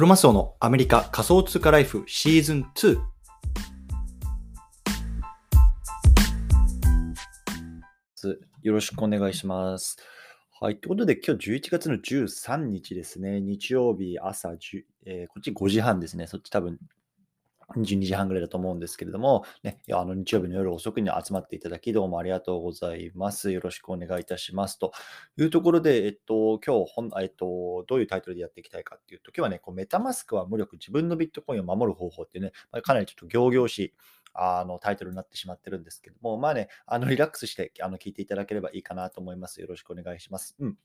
クロマスオのアメリカ仮想通貨ライフシーズン2。よろしくお願いします。はい。ということで、今日11月の13日ですね。日曜日朝10、えー、こっち5時半ですね。そっち多分12時半ぐらいだと思うんですけれども、ね、あの日曜日の夜遅くに集まっていただき、どうもありがとうございます。よろしくお願いいたします。というところで、えっと、今日本、えっと、どういうタイトルでやっていきたいかっていうと、今日はね、こうメタマスクは無力、自分のビットコインを守る方法っていうね、かなりちょっと行々しいあのタイトルになってしまってるんですけども、まあね、あのリラックスしてあの聞いていただければいいかなと思います。よろしくお願いします。うん。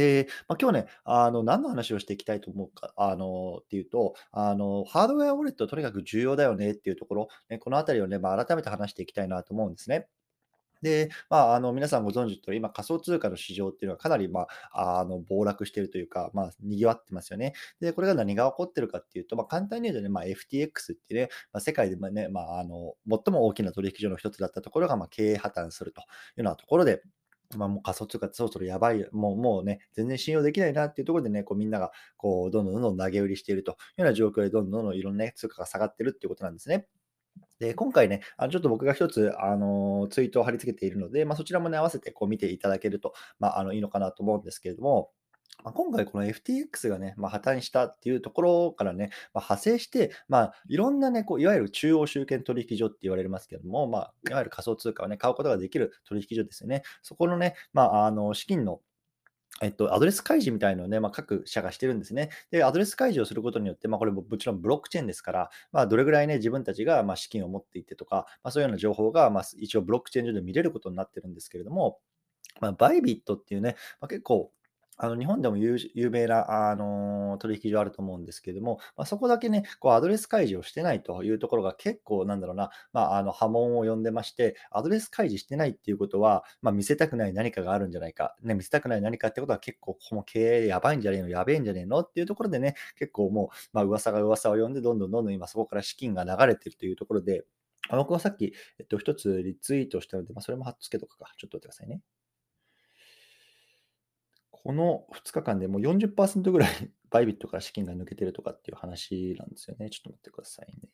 で、まあ、今日ね、あの、何の話をしていきたいと思うか、あの、っていうと、あの、ハードウェアウォレットとにかく重要だよねっていうところ、ね、このあたりをね、まあ、改めて話していきたいなと思うんですね。で、まあ、あの、皆さんご存知の通り、今仮想通貨の市場っていうのはかなり、まあ、あの、暴落しているというか、まあ、賑わってますよね。で、これが何が起こってるかっていうと、まあ、簡単に言うとね、まあ、FTX ってね、まあ、世界でもね、まあ、あの、最も大きな取引所の一つだったところが、まあ、経営破綻するというようなところで、まあ、もう仮想通貨ってそろそろやばい、もうもうね、全然信用できないなっていうところでね、こうみんながこうどんどんどんどん投げ売りしているというような状況で、どんどんどんどんいろんな、ね、通貨が下がってるっていうことなんですね。で、今回ね、あのちょっと僕が一つ、あのツイートを貼り付けているので、まあ、そちらもね、合わせてこう見ていただけると、まあ、あのいいのかなと思うんですけれども、まあ、今回この FTX がね、まあ、破綻したっていうところからね、まあ、派生して、まあ、いろんなね、こういわゆる中央集権取引所って言われますけども、まあ、いわゆる仮想通貨をね、買うことができる取引所ですよね。そこのね、まあ、あの資金のえっと、アドレス開示みたいなのをね、まあ、各社がしてるんですね。で、アドレス開示をすることによって、まあ、これももちろんブロックチェーンですから、まあ、どれぐらいね、自分たちがま資金を持っていてとか、まあ、そういうような情報がまあ一応ブロックチェーン上で見れることになってるんですけれども、まあ、バイビットっていうね、まあ、結構、あの日本でも有名な、あの取引所あると思うんですけども、まあ、そこだけね、こうアドレス開示をしてないというところが結構、なんだろうな、まあ、あの波紋を呼んでまして、アドレス開示してないっていうことは、まあ、見せたくない何かがあるんじゃないか、ね、見せたくない何かってことは結構、ここも経営やばいんじゃねえの、やべえんじゃねえのっていうところでね、結構もう、まあ、噂が噂を呼んで、どんどんどんどん今そこから資金が流れてるというところで、僕はさっき、えっと、一つリツイートしたので、まあ、それも貼っつけとくか。ちょっと待ってくださいね。この2日間でもう40%ぐらい バイビットから資金が抜けてるとかっていう話なんですよね。ちょっと待ってくださいね。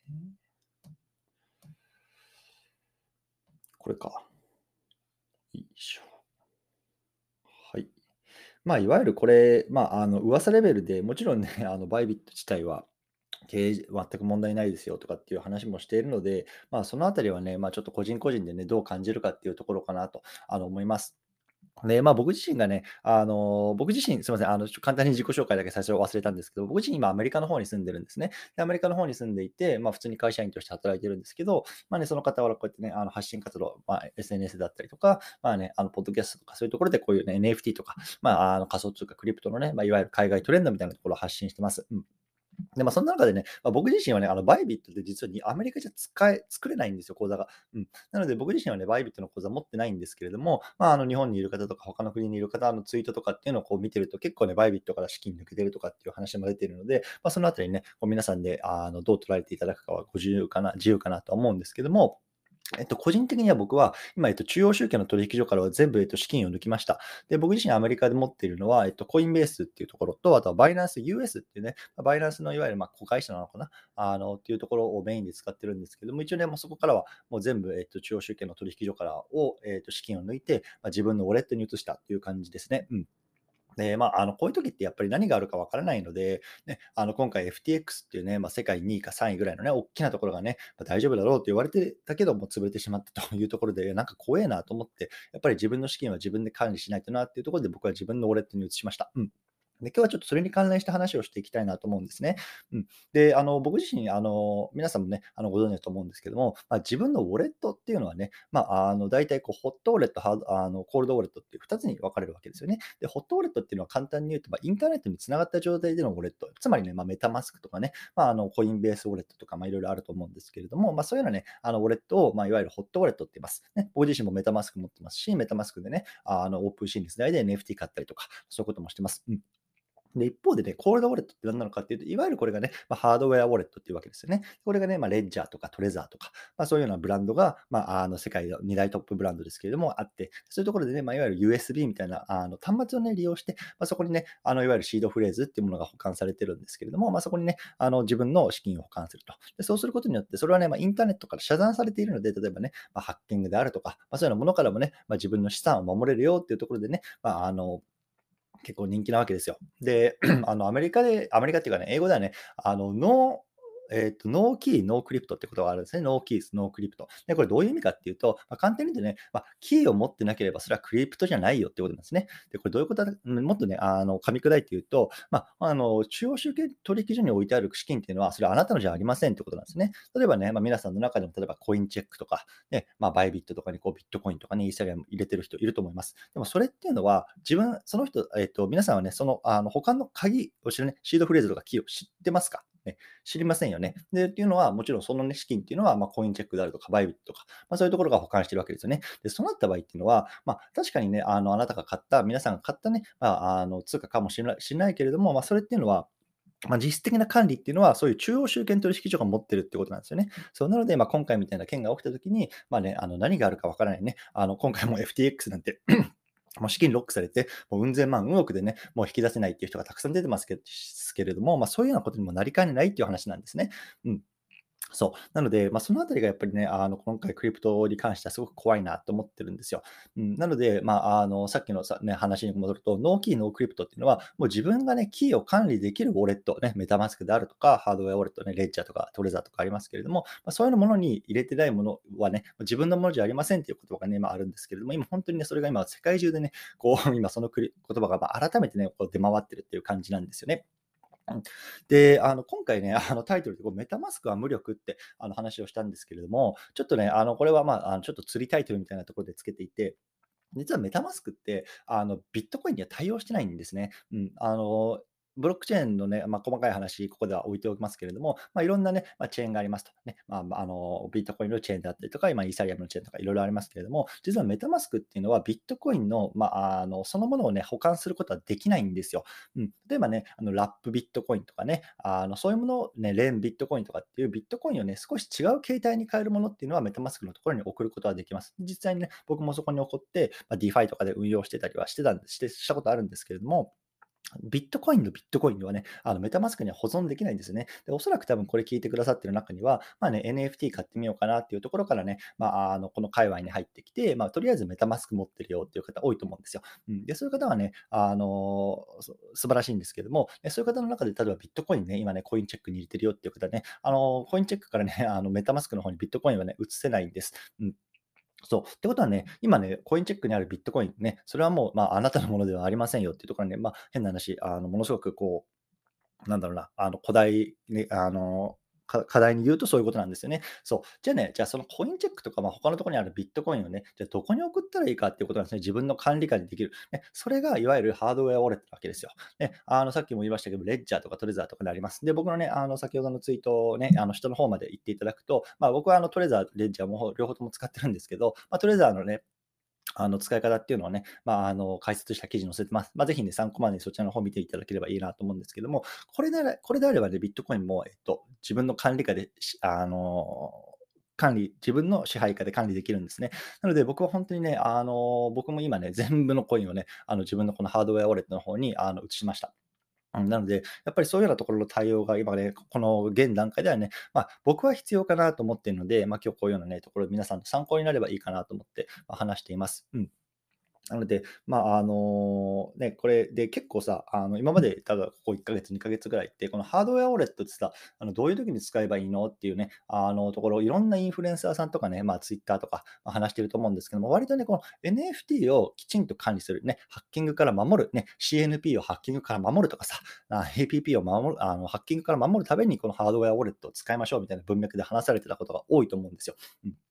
これか。よいしょ。はい。まあ、いわゆるこれ、まあ、あの噂レベルでもちろんね、あのバイビット自体は経営全く問題ないですよとかっていう話もしているので、まあ、そのあたりはね、まあ、ちょっと個人個人でね、どう感じるかっていうところかなとあの思います。で、まあ、僕自身がね、あの、僕自身、すみません、あの、簡単に自己紹介だけ最初忘れたんですけど、僕自身今アメリカの方に住んでるんですね。で、アメリカの方に住んでいて、まあ、普通に会社員として働いてるんですけど、まあね、その方はこうやってね、あの発信活動、まあ、SNS だったりとか、まあね、あの、ポッドキャストとかそういうところでこういうね、NFT とか、まあ、あの仮想通貨、クリプトのね、まあ、いわゆる海外トレンドみたいなところを発信してます。うん。で、まあ、その中でね、まあ、僕自身はね、あのバイビットって実はにアメリカじゃ使え作れないんですよ、口座が。うん。なので、僕自身はね、バイビットの口座持ってないんですけれども、まあ、あの日本にいる方とか、他の国にいる方のツイートとかっていうのをこう見てると、結構ね、バイビットから資金抜けてるとかっていう話も出てるので、まあ、そのあたりね、こう皆さんであのどう捉えていただくかはご自由かな、自由かなと思うんですけども、えっと、個人的には僕は、今、えっと、中央集権の取引所からは全部、えっと、資金を抜きました。で、僕自身アメリカで持っているのは、えっと、コインベースっていうところと、あとはバイナンス US っていうね、バイナンスのいわゆる、まあ、子会社なのかな？あの、っていうところをメインで使ってるんですけども、一応ね、もうそこからはもう全部、えっと、中央集権の取引所からを、えっと、資金を抜いて、まあ、自分のウォレットに移したっていう感じですね。うん。で、まあ、あの、こういう時ってやっぱり何があるかわからないので、ね、あの、今回 FTX っていうね、まあ、世界2位か3位ぐらいのね、大きなところがね、まあ、大丈夫だろうと言われてたけども、潰れてしまったというところで、なんか怖えなと思って、やっぱり自分の資金は自分で管理しないとなっていうところで、僕は自分のウォレットに移しました。うん。で、今日はちょっとそれに関連した話をしていきたいなと思うんですね。うん、で、あの僕自身、あの皆さんもね、あのご存知だと思うんですけども、まあ、自分のウォレットっていうのはね、まあ、あの大体こうホットウォレット、ハあのコールドウォレットっていう2つに分かれるわけですよね。で、ホットウォレットっていうのは簡単に言うと、まあ、インターネットにつながった状態でのウォレット、つまりね、まあ、メタマスクとかね、まあ、あのコインベースウォレットとか、まあ、いろいろあると思うんですけれども、まあ、そういうのね、あのウォレットを、まあ、いわゆるホットウォレットって言います。ね、僕自身もメタマスク持ってますし、メタマスクでね、あの OpenSea につないで NFT 買ったりとか、そういうこともしてます。うんで、一方でね、コールドウォレットって何なのかっていうと、いわゆるこれがね、まあ、ハードウェアウォレットっていうわけですよね。これがね、まあ、レッジャーとかトレザーとか、まあ、そういうようなブランドが、まあ、あの世界の2大トップブランドですけれども、あって、そういうところでね、まあ、いわゆる USB みたいなあの端末をね、利用して、まあ、そこにね、あのいわゆるシードフレーズっていうものが保管されてるんですけれども、まあ、そこにね、あの自分の資金を保管すると。でそうすることによって、それはね、まあ、インターネットから遮断されているので、例えばね、まあ、ハッキングであるとか、まあ、そういうようなものからもね、まあ、自分の資産を守れるよっていうところでね、まあ、あの結構人気なわけですよ。で、あのアメリカで、アメリカっていうかね、英語ではね、あのノえっ、ー、と、 no key, no crypto ってことがあるんですね。 no key no crypto。で、これどういう意味かっていうと、まあ、簡単に言うとね、まあ、キーを持ってなければそれはクリプトじゃないよってことなんですね。で、これどういうことだ、もっとね、あの、噛み砕いて言うと、まあ、あの、中央集権取引所に置いてある資金っていうのは、それはあなたのじゃありませんってことなんですね。例えばね、まあ、皆さんの中でも、例えばコインチェックとか、ね、まあ、バイビットとかにこうビットコインとかね、イーサリアム入れてる人いると思います。でもそれっていうのは、自分、その人、えっ、ー、と、皆さんはね、その、あの、他の鍵を知るね、シードフレーズとかキーを知ってますか？ね、知りませんよね。で、っていうのは、もちろんその、ね、資金っていうのは、まあ、コインチェックであるとか、バイビットとか、まあ、そういうところが保管してるわけですよね。で、そうなった場合っていうのは、まあ、確かにね、あの、あなたが買った、皆さんが買ったね、まあ、あの通貨かもしれないしないけれども、まあ、それっていうのは、まあ、実質的な管理っていうのは、そういう中央集権取引所が持ってるってことなんですよね。そうなので、まあ、今回みたいな件が起きたときに、まあね、あの何があるかわからないね。あの今回も FTX なんてもう資金ロックされて、もううん千万、うん億でね、もう引き出せないっていう人がたくさん出てますけれども、まあ、そういうようなことにもなりかねないっていう話なんですね。うん。そう。なので、まあ、そのあたりがやっぱりね、あの今回クリプトに関してはすごく怖いなと思ってるんですよ。うん、なので、まあ、あのさっきのさ、ね、話に戻ると、 no key, no crypto っていうのは、もう自分がね、キーを管理できるウォレット、ね、メタマスクであるとか、ハードウェアウォレット、ね、レッジャーとかトレザーとかありますけれども、まあ、そういうものに入れてないものはね、自分のものじゃありませんっていう言葉がね、まあ、あるんですけれども、今本当にね、それが今世界中でね、こう、今その言葉がま改めてね、こう出回ってるっていう感じなんですよね。で、あの今回ね、あのタイトルでメタマスクは無力ってあの話をしたんですけれども、ちょっとね、あのこれは、まあ、あのちょっと釣りタイトルみたいなところでつけていて、実はメタマスクってあのビットコインには対応してないんですね。うん、あのブロックチェーンのね、まあ、細かい話、ここでは置いておきますけれども、まあ、いろんなね、まあ、チェーンがありますと。ね、まあ、あの、ビットコインのチェーンであったりとか、今、イーサリアムのチェーンとかいろいろありますけれども、実はメタマスクっていうのはビットコインの、まあ、あの、そのものをね、保管することはできないんですよ。うん。例えばね、あの、ラップビットコインとかね、あの、そういうものをね、レーンビットコインとかっていうビットコインをね、少し違う形態に変えるものっていうのはメタマスクのところに送ることはできます。実際にね、僕もそこに起こって、まあ、DeFi とかで運用してたりはしてたんで、して、したことあるんですけれども、ビットコインのビットコインはね、あのメタマスクには保存できないんですよね。でおそらく多分これ聞いてくださってる中には、まあね、NFT 買ってみようかなっていうところからね、まあ、あのこの界隈に入ってきて、まあ、とりあえずメタマスク持ってるよっていう方多いと思うんですよ。うん、でそういう方はね、あの素晴らしいんですけども、そういう方の中で例えばビットコインね、今ね、コインチェックに入れてるよっていう方ね、あのコインチェックからね、あのメタマスクの方にビットコインはね、移せないんです。うんそう。ってことはね、今ね、コインチェックにあるビットコインね、それはもう、まあ、あなたのものではありませんよっていうところにね、まあ、変な話、あのものすごくこう、なんだろうな、あの古代、ね、あの課題に言うとそういうことなんですよね。そう。じゃあね、じゃあそのコインチェックとか、まあ、他のところにあるビットコインをね、じゃあどこに送ったらいいかっていうことなんですね。自分の管理下にできる。ね、それがいわゆるハードウェアウォレットなわけですよ。ね、あのさっきも言いましたけど、レッジャーとかトレザーとかであります。で、僕のね、あの先ほどのツイートをね、あの人の方まで言っていただくと、まあ、僕はあのトレザー、レッジャーも両方とも使ってるんですけど、まあ、トレザーのね、あの使い方っていうのをね、まあ、あの解説した記事載せてます。まあ、ぜひね、参考までにそちらの方見ていただければいいなと思うんですけども、これでこれであればね、ビットコインも、えっと、自分の管理下で、あの管理、自分の支配下で管理できるんですね。なので僕は本当にね、あの僕も今ね、全部のコインをね、あの自分のこのハードウェアウォレットの方にあの移しました。なので、やっぱりそういうようなところの対応が今ね、この現段階ではね、まあ、僕は必要かなと思っているので、まあ、今日こういうようなね、ところ皆さんの参考になればいいかなと思って、ま話しています。うんなので、まあ、あのね、これで結構さ、あの今まで、ただここ1ヶ月、2ヶ月ぐらいって、このハードウェアウォレットってさ、あのどういう時に使えばいいのっていうね、あのところ、いろんなインフルエンサーさんとかね、まあ、Twitter とか話してると思うんですけども、割とね、この NFT をきちんと管理する、ね、ハッキングから守る、ね、CNP をハッキングから守るとかさ、APP を守るあのハッキングから守るために、このハードウェアウォレットを使いましょうみたいな文脈で話されてたことが多いと思うんですよ。うん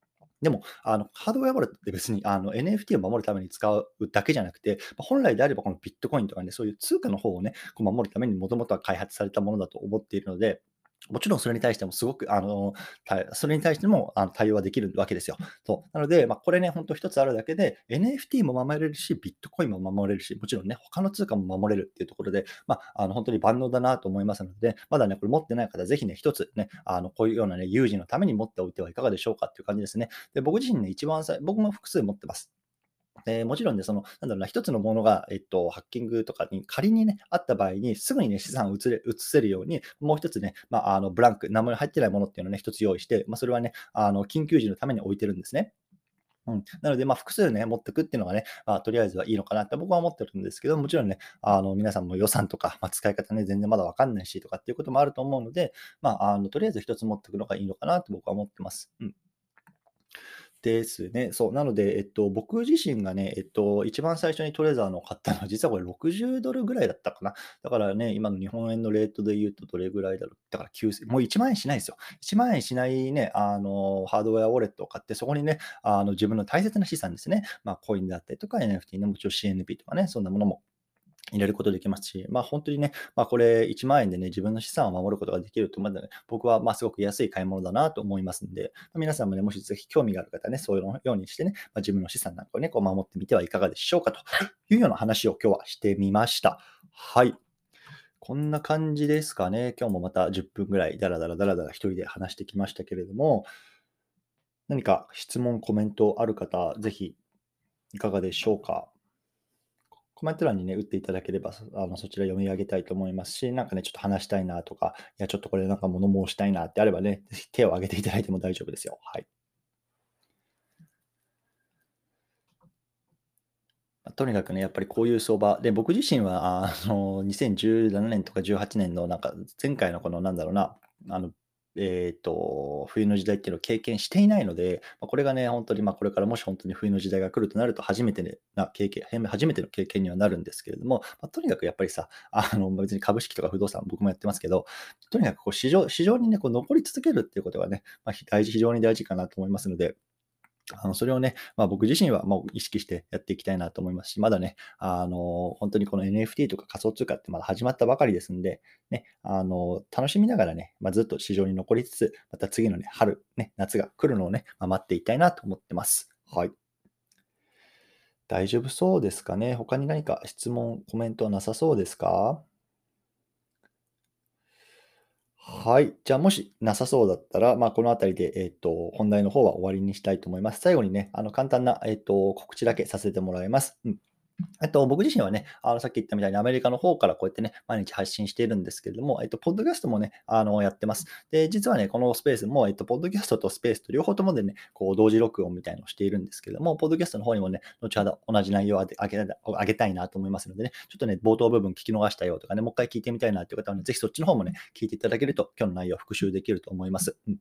でも、あのハードウェアウォレットって別にあの NFT を守るために使うだけじゃなくて、本来であればこのビットコインとかね、そういう通貨の方をね、こう守るためにもともとは開発されたものだと思っているので、もちろんそれに対してもすごく、あの、たそれに対してもあの対応はできるわけですよ。そうなので、まあ、これね、本当一つあるだけで、NFT も守れるし、ビットコインも守れるし、もちろんね、他の通貨も守れるっていうところで、まあ、あの本当に万能だなと思いますので、まだね、これ持ってない方、ぜひね、一つね、あのこういうようなね、有事のために持っておいてはいかがでしょうかっていう感じですね。で僕自身ね、一番最、僕も複数持ってます。えー、もちろんね、その、なんだろうな、一つのものが、えっと、ハッキングとかに仮にね、あった場合に、すぐにね、資産を移れ移せるように、もう一つね、まあ、あの、ブランク、名前入ってないものっていうのをね、一つ用意して、まあ、それはね、あの、緊急時のために置いてるんですね。うん、なので、まあ、複数ね、持ってくっていうのがね、まあ、とりあえずはいいのかなって僕は思ってるんですけど、もちろんね、あの皆さんも予算とか、まあ、使い方ね、全然まだわかんないしとかっていうこともあると思うので、まあ、あのとりあえず一つ持ってくのがいいのかなと僕は思ってます。うんですね。そう。なので、えっと、僕自身がね、えっと、一番最初にトレザーの買ったのは、実はこれ60ドルぐらいだったかな。だからね、今の日本円のレートで言うとどれぐらいだろう。だから9000、もう1万円しないですよ。1万円しないね、あの、ハードウェアウォレットを買って、そこにね、あの自分の大切な資産ですね。まあ、コインだったりとか NFT ね、もちろん CNP とかね、そんなものも入れることできますし、まあ、本当にね、まあ、これ1万円でね、自分の資産を守ることができると、まだね、僕はまあすごく安い買い物だなと思いますんで、まあ、皆さんもね、もしぜひ興味がある方はね、そういうようにしてね、まあ、自分の資産なんかをね、こう守ってみてはいかがでしょうかというような話を今日はしてみました。はい。こんな感じですかね。今日もまた10分ぐらいダラダラダラダラ一人で話してきましたけれども、何か質問、コメントある方、ぜひいかがでしょうか？コメント欄にね、打っていただければ、あのそちら読み上げたいと思いますし、なんかね、ちょっと話したいなとか、いや、ちょっとこれなんか物申したいなってあればね、ぜ ひ手を挙げていただいても大丈夫ですよ。はい。とにかくね、やっぱりこういう相場で、僕自身は、あの、2017年とか18年のなんか、前回のこのなんだろうな、あの、えっと、冬の時代っていうのを経験していないので、ま、これがね、本当に、ま、これからもし本当に冬の時代が来るとなると、初めてねな経験初めての経験にはなるんですけれども、ま、とにかくやっぱりさ、あの、別に株式とか不動産、僕もやってますけど、とにかくこう市場市場にね、こう残り続けるっていうことがね、ま、大事非常に大事かなと思いますのであの、それをね、まあ、僕自身はもう意識してやっていきたいなと思いますし、まだね、あの、本当にこの NFT とか仮想通貨ってまだ始まったばかりですんで、ね、あの、楽しみながらね、まあ、ずっと市場に残りつつ、また次のね、春、ね、夏が来るのをね、まあ、待っていきたいなと思ってます。はい。大丈夫そうですかね？他に何か質問、コメントはなさそうですか？はい。じゃあ、もしなさそうだったら、まあ、このあたりで、えっと、本題の方は終わりにしたいと思います。最後にね、あの、簡単な、えっと、告知だけさせてもらいます。うん。えっと、僕自身はね、あの、さっき言ったみたいにアメリカの方からこうやってね、毎日発信しているんですけれども、えっと、ポッドキャストもね、あの、やってます。で、実はね、このスペースも、えっと、ポッドキャストとスペースと両方ともでね、こう、同時録音みたいのをしているんですけれども、ポッドキャストの方にもね、後ほど同じ内容を上げ上げたいなと思いますのでね、ちょっとね、冒頭部分聞き逃したよとかね、もう一回聞いてみたいなという方はね、ぜひそっちの方もね、聞いていただけると、今日の内容を復習できると思います。うん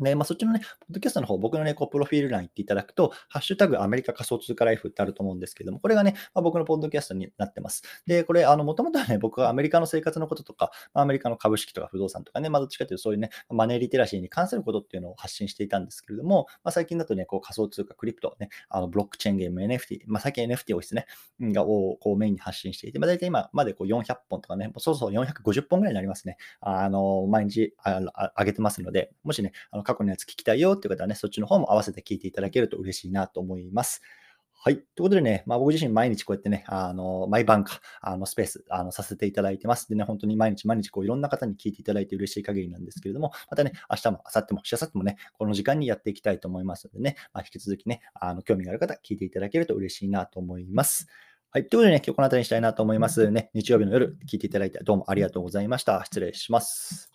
で、まあ、そっちのね、ポッドキャストの方、僕のね、こう、プロフィール欄行っていただくと、ハッシュタグアメリカ仮想通貨ライフってあると思うんですけども、これがね、まあ、僕のポッドキャストになってます。で、これ、あの、もともとはね、僕はアメリカの生活のこととか、アメリカの株式とか不動産とかね、まあ、どっちかというとそういうね、マネーリテラシーに関することっていうのを発信していたんですけれども、まあ、最近だとね、こう、仮想通貨、クリプト、ね、あの、ブロックチェーンゲーム、NFT、まあ、最近 NFT 多いですね、が、を、こう、メインに発信していて、まあ、大体今までこう、400本とかね、そうそう450本ぐらいになりますね。あの、毎日あ上げてますので、もしね、あの過去のやつ聞きたいよっていう方はね、そっちの方も合わせて聞いていただけると嬉しいなと思います。はい。ということでね、まあ、僕自身毎日こうやってね、あの、毎晩か、あの、スペース、あの、させていただいてます。でね、本当に毎日毎日こういろんな方に聞いていただいて嬉しい限りなんですけれども、またね、明日も、明後日も、しあさってもね、この時間にやっていきたいと思いますのでね、まあ、引き続きね、あの、興味がある方、聞いていただけると嬉しいなと思います。はい。ということでね、今日この辺りにしたいなと思いますね。日曜日の夜、聞いていただいてどうもありがとうございました。失礼します。